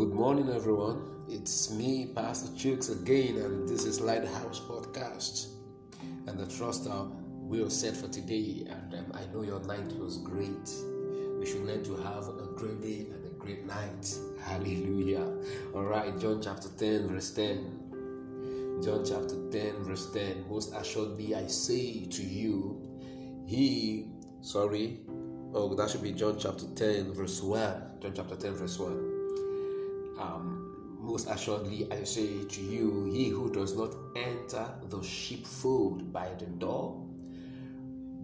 Good morning, everyone. It's me, Pastor Chooks, again, and this is Lighthouse Podcast. And the trust our will set for today. And um, I know your night was great. We should learn to have a great day and a great night. Hallelujah. All right, John chapter 10, verse 10. John chapter 10, verse 10. Most assuredly, I say to you, He, sorry, oh, that should be John chapter 10, verse 1. John chapter 10, verse 1 um, most assuredly, I say to you, he who does not enter the sheepfold by the door,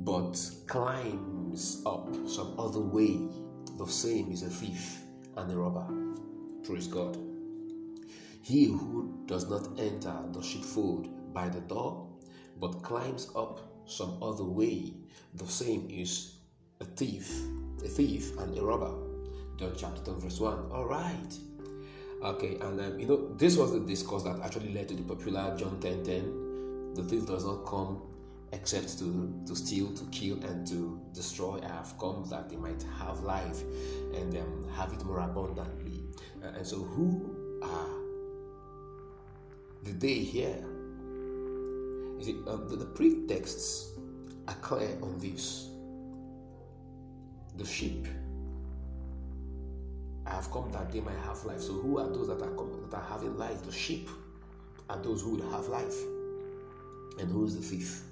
but climbs up some other way, the same is a thief and a robber. Praise God. He who does not enter the sheepfold by the door, but climbs up some other way, the same is a thief, a thief and a robber. John chapter 10, verse 1. All right. Okay, and um, you know, this was the discourse that actually led to the popular John 10 10. The thief does not come except to, to steal, to kill, and to destroy. I have come that they might have life and um, have it more abundantly. Uh, and so, who are the they here? You see, um, the, the pretexts are clear on this. The sheep have come that they might have life. So who are those that are that are having life? The sheep are those who would have life. And who is the thief?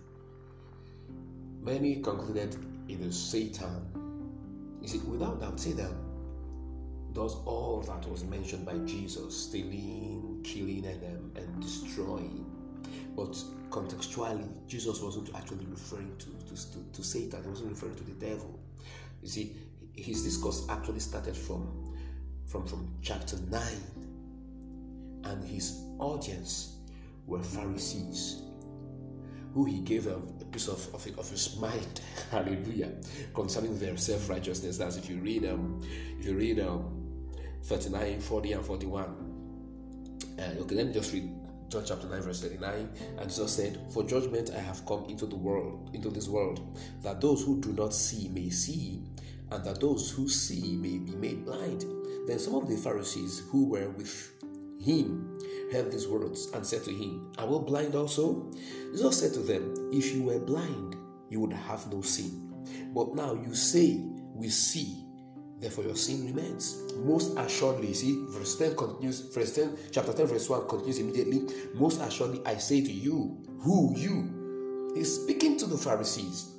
Many concluded it is Satan. You see, without doubt, Satan does all that was mentioned by Jesus stealing, killing, and, um, and destroying. But contextually, Jesus wasn't actually referring to, to, to, to Satan, he wasn't referring to the devil. You see, his discourse actually started from from, from chapter 9. And his audience were Pharisees who he gave a, a piece of, of, of, his mind, hallelujah, concerning their self-righteousness. That's if you read um, if you read um 39, 40, and 41. Uh, okay, let me just read John chapter 9, verse 39. And Jesus said, For judgment I have come into the world, into this world, that those who do not see may see, and that those who see may be made blind. Then some of the Pharisees who were with him heard these words and said to him, Are we blind also? Jesus said to them, If you were blind, you would have no sin. But now you say, We see, therefore your sin remains. Most assuredly, see, verse 10 continues, verse 10, chapter 10, verse 1 continues immediately. Most assuredly, I say to you, who you? He's speaking to the Pharisees.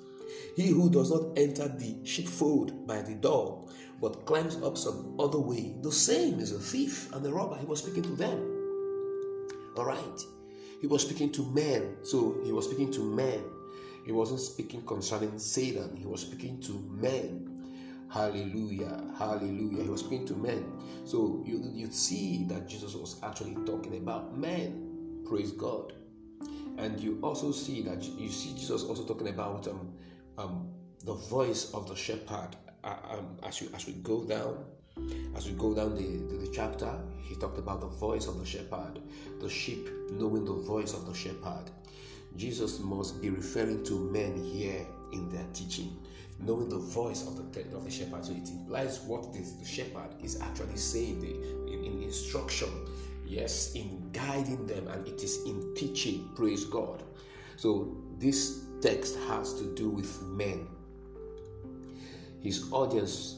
He who does not enter the sheepfold by the door, but climbs up some other way, the same is a thief and a robber. He was speaking to them. All right. He was speaking to men. So he was speaking to men. He wasn't speaking concerning Satan. He was speaking to men. Hallelujah. Hallelujah. He was speaking to men. So you, you see that Jesus was actually talking about men. Praise God. And you also see that you see Jesus also talking about um, um, the voice of the shepherd um, as we as we go down. As we go down the, the, the, chapter. He talked about the voice of the shepherd the sheep knowing the voice of the shepherd. Jesus must be referring to men here in their teaching knowing the voice of the of the shepherd. So it implies what this, the shepherd is actually saying the, in, in instruction. Yes in guiding them and it is in teaching. Praise god. So this text has to do with men his audience,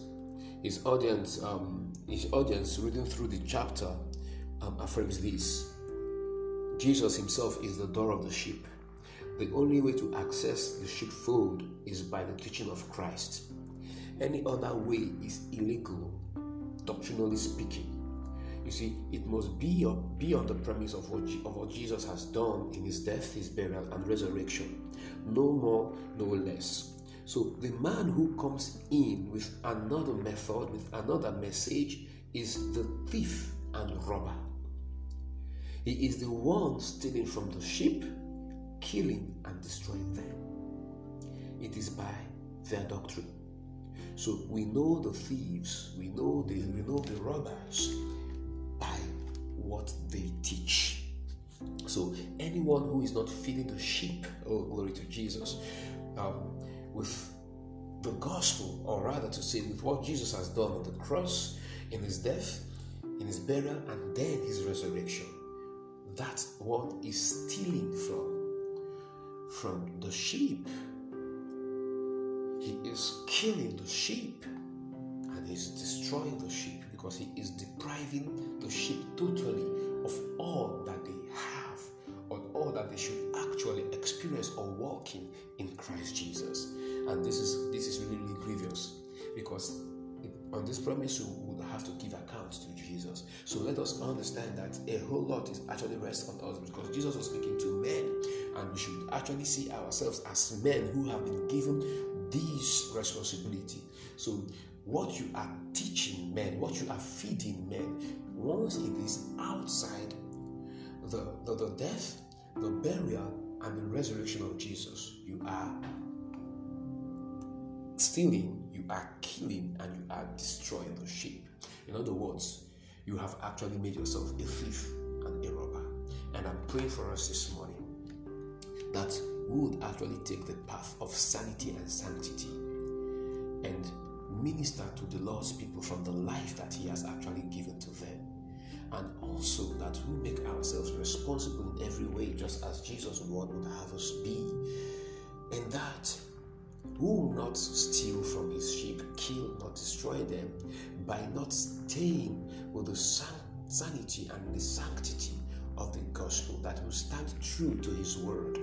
his audience, um, his audience reading through the chapter um, affirms this: Jesus Himself is the door of the sheep. The only way to access the sheepfold is by the teaching of Christ. Any other way is illegal, doctrinally speaking. You see, it must be, be on the premise of what, of what Jesus has done in his death, his burial, and resurrection. No more, no less. So the man who comes in with another method, with another message, is the thief and robber. He is the one stealing from the sheep, killing and destroying them. It is by their doctrine. So we know the thieves, we know the we know the robbers by what they teach. So anyone who is not feeding the sheep, oh glory to Jesus, um, with the gospel, or rather to say, with what Jesus has done on the cross in his death, in his burial and then his resurrection. That's what is stealing from from the sheep. He is killing the sheep and he's destroying the sheep because he is depriving the sheep totally of all that they should actually experience or walk in in Christ Jesus. And this is this is really, really grievous because on this promise we would have to give account to Jesus. So let us understand that a whole lot is actually rest on us because Jesus was speaking to men, and we should actually see ourselves as men who have been given this responsibility. So what you are teaching men, what you are feeding men, once it is outside the, the, the death, the burial, and the resurrection of Jesus, you are stealing, you are killing, and you are destroying the sheep. In other words, you have actually made yourself a thief and a robber. And I'm praying for us this morning that we would actually take the path of sanity and sanctity and minister to the Lord's people from the life that He has actually given to them. And also that we make ourselves responsible in every way, just as Jesus' word would have us be. And that we will not steal from his sheep, kill, not destroy them, by not staying with the sanity and the sanctity of the gospel, that will stand true to his word,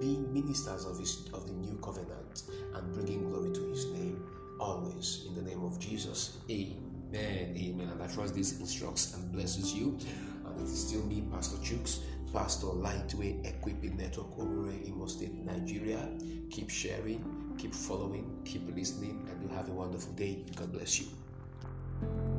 being ministers of his of the new covenant and bringing glory to his name always in the name of Jesus. Amen. Amen. Amen. And I trust this instructs and blesses you. And it is still me, Pastor Chooks, Pastor Lightway Equipping Network over in Imo State, Nigeria. Keep sharing, keep following, keep listening, and you have a wonderful day. God bless you.